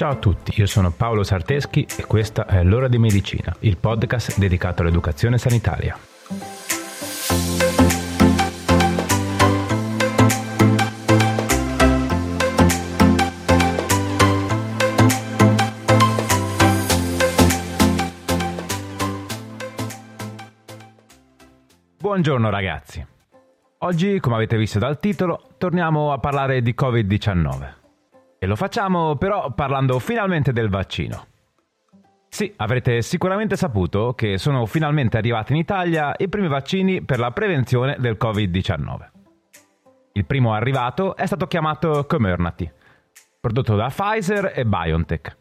Ciao a tutti, io sono Paolo Sarteschi e questa è L'ora di medicina, il podcast dedicato all'educazione sanitaria. Buongiorno ragazzi. Oggi, come avete visto dal titolo, torniamo a parlare di Covid-19. E lo facciamo però parlando finalmente del vaccino. Sì, avrete sicuramente saputo che sono finalmente arrivati in Italia i primi vaccini per la prevenzione del Covid-19. Il primo arrivato è stato chiamato Comirnaty, prodotto da Pfizer e BioNTech,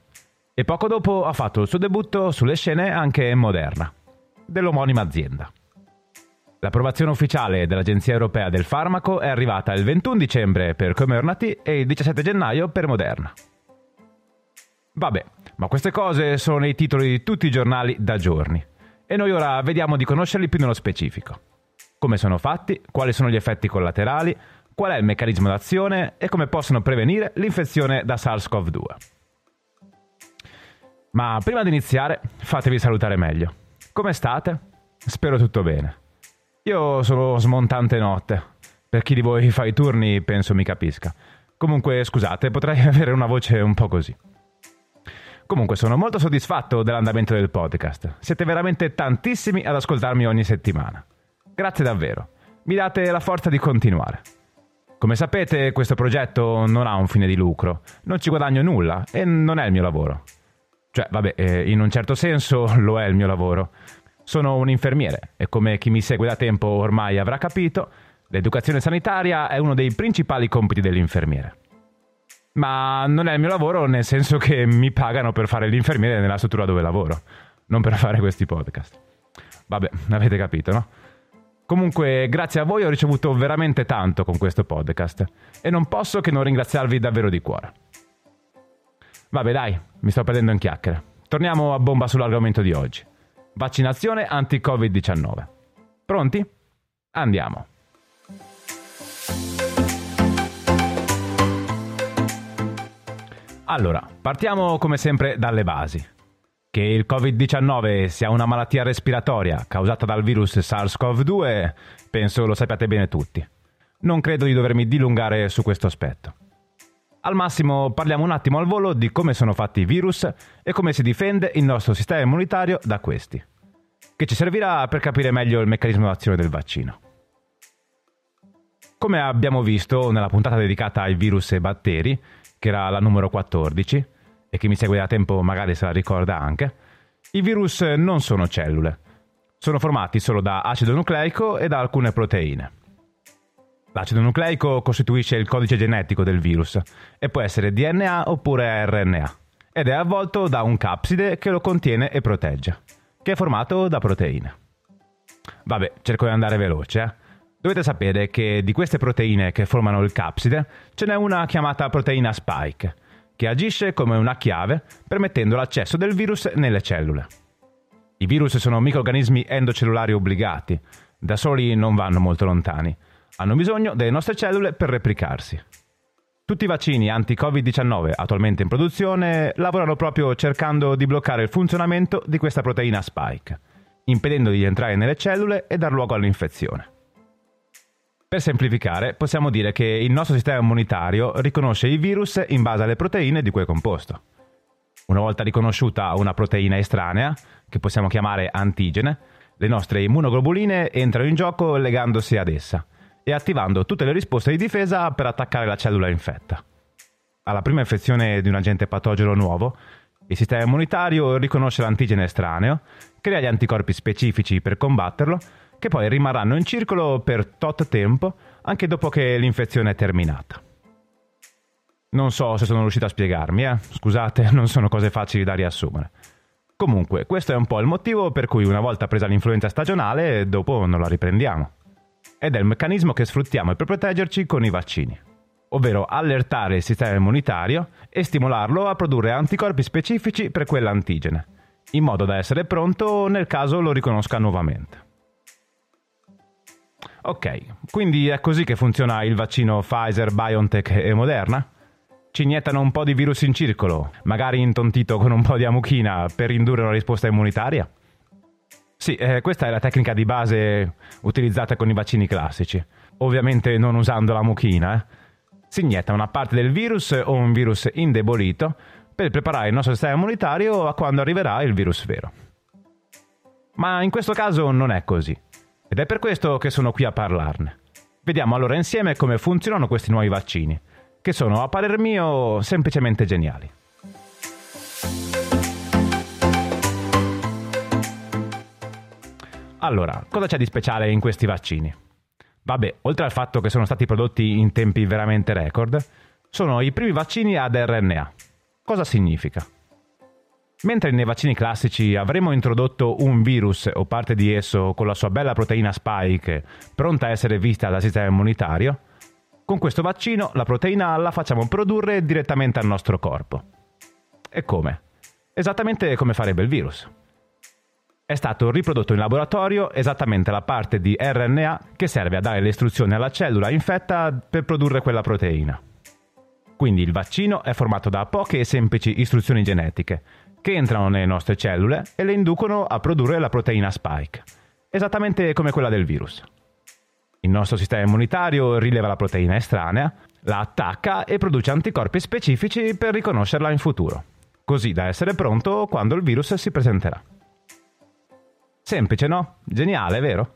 e poco dopo ha fatto il suo debutto sulle scene anche Moderna, dell'omonima azienda. L'approvazione ufficiale dell'Agenzia Europea del Farmaco è arrivata il 21 dicembre per Comirnaty e il 17 gennaio per Moderna. Vabbè, ma queste cose sono nei titoli di tutti i giornali da giorni e noi ora vediamo di conoscerli più nello specifico. Come sono fatti, quali sono gli effetti collaterali, qual è il meccanismo d'azione e come possono prevenire l'infezione da SARS-CoV-2. Ma prima di iniziare, fatevi salutare meglio. Come state? Spero tutto bene. Io sono smontante notte. Per chi di voi fa i turni penso mi capisca. Comunque scusate, potrei avere una voce un po' così. Comunque sono molto soddisfatto dell'andamento del podcast. Siete veramente tantissimi ad ascoltarmi ogni settimana. Grazie davvero. Mi date la forza di continuare. Come sapete, questo progetto non ha un fine di lucro, non ci guadagno nulla e non è il mio lavoro. Cioè, vabbè, eh, in un certo senso lo è il mio lavoro. Sono un infermiere e come chi mi segue da tempo ormai avrà capito, l'educazione sanitaria è uno dei principali compiti dell'infermiere. Ma non è il mio lavoro nel senso che mi pagano per fare l'infermiere nella struttura dove lavoro, non per fare questi podcast. Vabbè, avete capito, no? Comunque, grazie a voi ho ricevuto veramente tanto con questo podcast e non posso che non ringraziarvi davvero di cuore. Vabbè, dai, mi sto perdendo in chiacchiere. Torniamo a bomba sull'argomento di oggi. Vaccinazione anti-Covid-19. Pronti? Andiamo. Allora, partiamo come sempre dalle basi. Che il Covid-19 sia una malattia respiratoria causata dal virus SARS-CoV-2, penso lo sappiate bene tutti. Non credo di dovermi dilungare su questo aspetto. Al massimo parliamo un attimo al volo di come sono fatti i virus e come si difende il nostro sistema immunitario da questi, che ci servirà per capire meglio il meccanismo d'azione del vaccino. Come abbiamo visto nella puntata dedicata ai virus e batteri, che era la numero 14, e chi mi segue da tempo magari se la ricorda anche, i virus non sono cellule, sono formati solo da acido nucleico e da alcune proteine. L'acido nucleico costituisce il codice genetico del virus e può essere DNA oppure RNA ed è avvolto da un capside che lo contiene e protegge, che è formato da proteine. Vabbè, cerco di andare veloce. Eh? Dovete sapere che di queste proteine che formano il capside ce n'è una chiamata proteina spike, che agisce come una chiave permettendo l'accesso del virus nelle cellule. I virus sono microrganismi endocellulari obbligati, da soli non vanno molto lontani hanno bisogno delle nostre cellule per replicarsi. Tutti i vaccini anti-Covid-19 attualmente in produzione lavorano proprio cercando di bloccare il funzionamento di questa proteina spike, impedendo di entrare nelle cellule e dar luogo all'infezione. Per semplificare, possiamo dire che il nostro sistema immunitario riconosce i virus in base alle proteine di cui è composto. Una volta riconosciuta una proteina estranea, che possiamo chiamare antigene, le nostre immunoglobuline entrano in gioco legandosi ad essa e attivando tutte le risposte di difesa per attaccare la cellula infetta. Alla prima infezione di un agente patogeno nuovo, il sistema immunitario riconosce l'antigene estraneo, crea gli anticorpi specifici per combatterlo, che poi rimarranno in circolo per tot tempo anche dopo che l'infezione è terminata. Non so se sono riuscito a spiegarmi, eh? scusate, non sono cose facili da riassumere. Comunque, questo è un po' il motivo per cui una volta presa l'influenza stagionale, dopo non la riprendiamo ed è il meccanismo che sfruttiamo per proteggerci con i vaccini, ovvero allertare il sistema immunitario e stimolarlo a produrre anticorpi specifici per quell'antigene, in modo da essere pronto nel caso lo riconosca nuovamente. Ok, quindi è così che funziona il vaccino Pfizer, BioNTech e Moderna? Ci iniettano un po' di virus in circolo, magari intontito con un po' di amuchina per indurre una risposta immunitaria? Sì, eh, questa è la tecnica di base utilizzata con i vaccini classici. Ovviamente non usando la mucchina. Eh. Si inietta una parte del virus o un virus indebolito per preparare il nostro sistema immunitario a quando arriverà il virus vero. Ma in questo caso non è così. Ed è per questo che sono qui a parlarne. Vediamo allora insieme come funzionano questi nuovi vaccini, che sono a parer mio semplicemente geniali. Allora, cosa c'è di speciale in questi vaccini? Vabbè, oltre al fatto che sono stati prodotti in tempi veramente record, sono i primi vaccini ad RNA. Cosa significa? Mentre nei vaccini classici avremmo introdotto un virus o parte di esso con la sua bella proteina spike pronta a essere vista dal sistema immunitario, con questo vaccino la proteina la facciamo produrre direttamente al nostro corpo. E come? Esattamente come farebbe il virus è stato riprodotto in laboratorio esattamente la parte di RNA che serve a dare le istruzioni alla cellula infetta per produrre quella proteina. Quindi il vaccino è formato da poche e semplici istruzioni genetiche che entrano nelle nostre cellule e le inducono a produrre la proteina spike, esattamente come quella del virus. Il nostro sistema immunitario rileva la proteina estranea, la attacca e produce anticorpi specifici per riconoscerla in futuro, così da essere pronto quando il virus si presenterà. Semplice, no? Geniale, vero?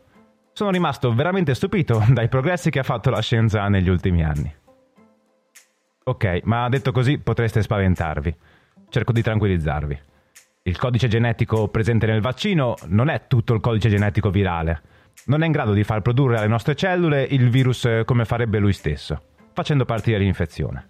Sono rimasto veramente stupito dai progressi che ha fatto la scienza negli ultimi anni. Ok, ma detto così potreste spaventarvi. Cerco di tranquillizzarvi. Il codice genetico presente nel vaccino non è tutto il codice genetico virale. Non è in grado di far produrre alle nostre cellule il virus come farebbe lui stesso, facendo partire l'infezione.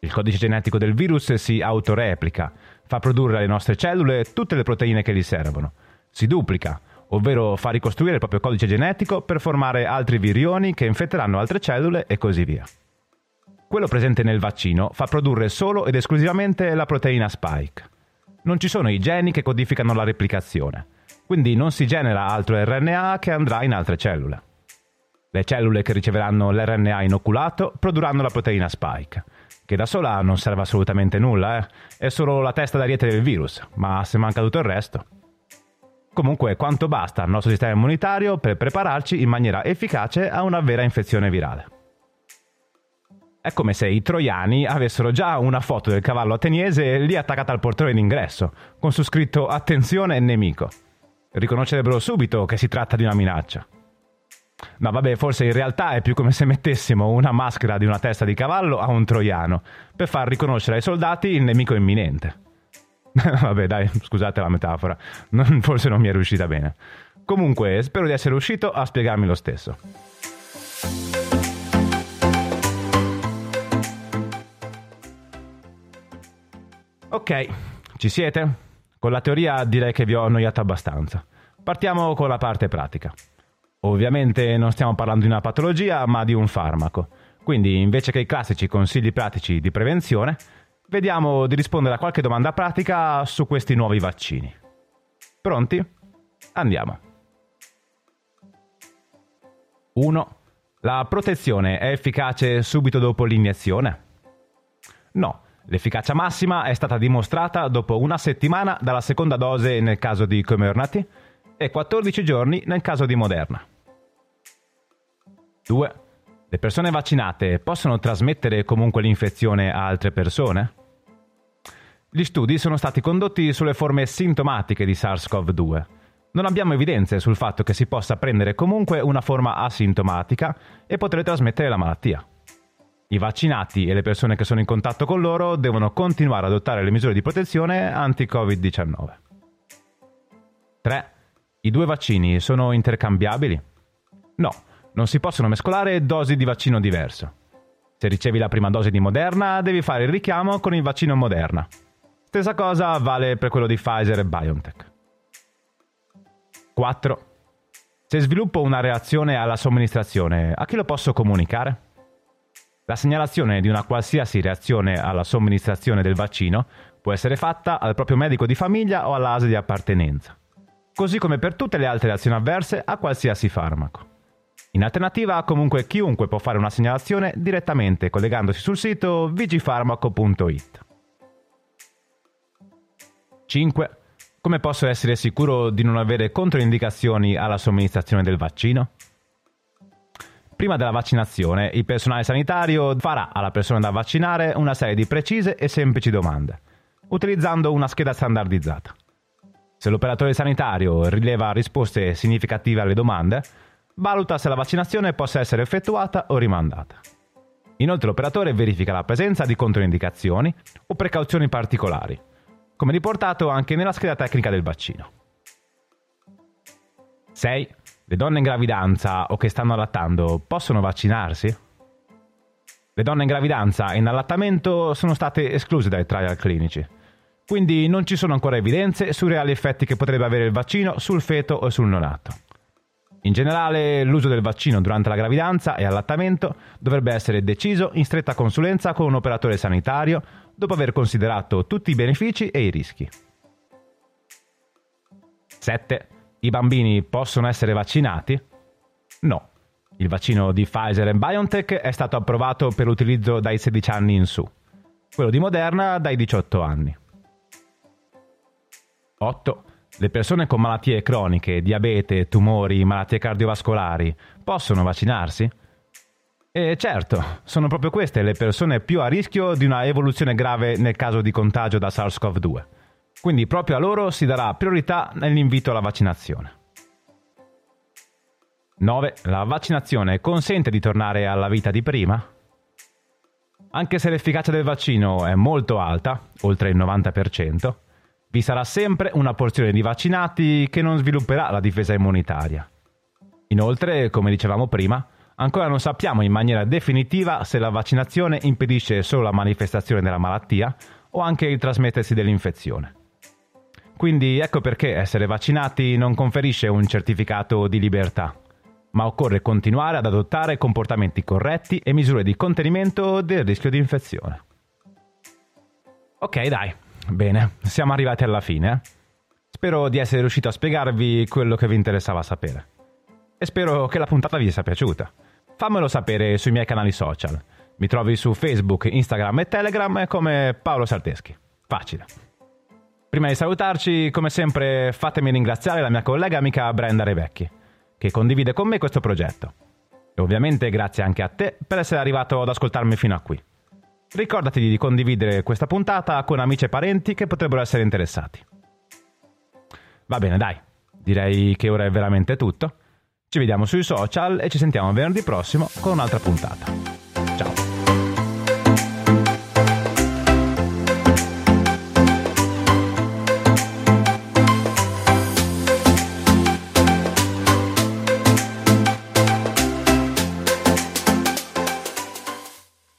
Il codice genetico del virus si autoreplica, fa produrre alle nostre cellule tutte le proteine che gli servono si duplica, ovvero fa ricostruire il proprio codice genetico per formare altri virioni che infetteranno altre cellule e così via. Quello presente nel vaccino fa produrre solo ed esclusivamente la proteina spike. Non ci sono i geni che codificano la replicazione, quindi non si genera altro RNA che andrà in altre cellule. Le cellule che riceveranno l'RNA inoculato produrranno la proteina spike, che da sola non serve assolutamente nulla, eh? è solo la testa d'ariete del virus, ma se manca tutto il resto. Comunque quanto basta al nostro sistema immunitario per prepararci in maniera efficace a una vera infezione virale. È come se i troiani avessero già una foto del cavallo ateniese lì attaccata al portone d'ingresso, con su scritto Attenzione nemico. Riconoscerebbero subito che si tratta di una minaccia. No, vabbè, forse in realtà è più come se mettessimo una maschera di una testa di cavallo a un troiano, per far riconoscere ai soldati il nemico imminente. Vabbè, dai, scusate la metafora, non, forse non mi è riuscita bene. Comunque, spero di essere riuscito a spiegarmi lo stesso. Ok, ci siete? Con la teoria direi che vi ho annoiato abbastanza. Partiamo con la parte pratica. Ovviamente non stiamo parlando di una patologia, ma di un farmaco. Quindi, invece che i classici consigli pratici di prevenzione, Vediamo di rispondere a qualche domanda pratica su questi nuovi vaccini. Pronti? Andiamo. 1. La protezione è efficace subito dopo l'iniezione? No, l'efficacia massima è stata dimostrata dopo una settimana dalla seconda dose nel caso di Comirnaty e 14 giorni nel caso di Moderna. 2. Le persone vaccinate possono trasmettere comunque l'infezione a altre persone? Gli studi sono stati condotti sulle forme sintomatiche di SARS-CoV-2. Non abbiamo evidenze sul fatto che si possa prendere comunque una forma asintomatica e poter trasmettere la malattia. I vaccinati e le persone che sono in contatto con loro devono continuare ad adottare le misure di protezione anti-Covid-19. 3. I due vaccini sono intercambiabili? No, non si possono mescolare dosi di vaccino diverso. Se ricevi la prima dose di Moderna, devi fare il richiamo con il vaccino Moderna. Stessa cosa vale per quello di Pfizer e BioNTech. 4. Se sviluppo una reazione alla somministrazione, a chi lo posso comunicare? La segnalazione di una qualsiasi reazione alla somministrazione del vaccino può essere fatta al proprio medico di famiglia o all'ASE di appartenenza, così come per tutte le altre reazioni avverse a qualsiasi farmaco. In alternativa, comunque chiunque può fare una segnalazione direttamente collegandosi sul sito vigifarmaco.it. 5. Come posso essere sicuro di non avere controindicazioni alla somministrazione del vaccino? Prima della vaccinazione, il personale sanitario farà alla persona da vaccinare una serie di precise e semplici domande, utilizzando una scheda standardizzata. Se l'operatore sanitario rileva risposte significative alle domande, valuta se la vaccinazione possa essere effettuata o rimandata. Inoltre l'operatore verifica la presenza di controindicazioni o precauzioni particolari, come riportato anche nella scheda tecnica del vaccino. 6. Le donne in gravidanza o che stanno allattando possono vaccinarsi? Le donne in gravidanza e in allattamento sono state escluse dai trial clinici, quindi non ci sono ancora evidenze sui reali effetti che potrebbe avere il vaccino sul feto o sul neonato. In generale, l'uso del vaccino durante la gravidanza e allattamento dovrebbe essere deciso in stretta consulenza con un operatore sanitario dopo aver considerato tutti i benefici e i rischi. 7. I bambini possono essere vaccinati? No. Il vaccino di Pfizer e BioNTech è stato approvato per l'utilizzo dai 16 anni in su, quello di Moderna dai 18 anni. 8. Le persone con malattie croniche, diabete, tumori, malattie cardiovascolari possono vaccinarsi? E certo, sono proprio queste le persone più a rischio di una evoluzione grave nel caso di contagio da SARS-CoV-2. Quindi proprio a loro si darà priorità nell'invito alla vaccinazione. 9. La vaccinazione consente di tornare alla vita di prima? Anche se l'efficacia del vaccino è molto alta, oltre il 90%, vi sarà sempre una porzione di vaccinati che non svilupperà la difesa immunitaria. Inoltre, come dicevamo prima, ancora non sappiamo in maniera definitiva se la vaccinazione impedisce solo la manifestazione della malattia o anche il trasmettersi dell'infezione. Quindi ecco perché essere vaccinati non conferisce un certificato di libertà, ma occorre continuare ad adottare comportamenti corretti e misure di contenimento del rischio di infezione. Ok, dai, bene, siamo arrivati alla fine. Spero di essere riuscito a spiegarvi quello che vi interessava sapere. E spero che la puntata vi sia piaciuta. Fammelo sapere sui miei canali social. Mi trovi su Facebook, Instagram e Telegram come Paolo Salteschi. Facile. Prima di salutarci, come sempre, fatemi ringraziare la mia collega amica Brenda Revecchi, che condivide con me questo progetto. E ovviamente grazie anche a te per essere arrivato ad ascoltarmi fino a qui. Ricordati di condividere questa puntata con amici e parenti che potrebbero essere interessati. Va bene, dai, direi che ora è veramente tutto. Ci vediamo sui social e ci sentiamo venerdì prossimo con un'altra puntata.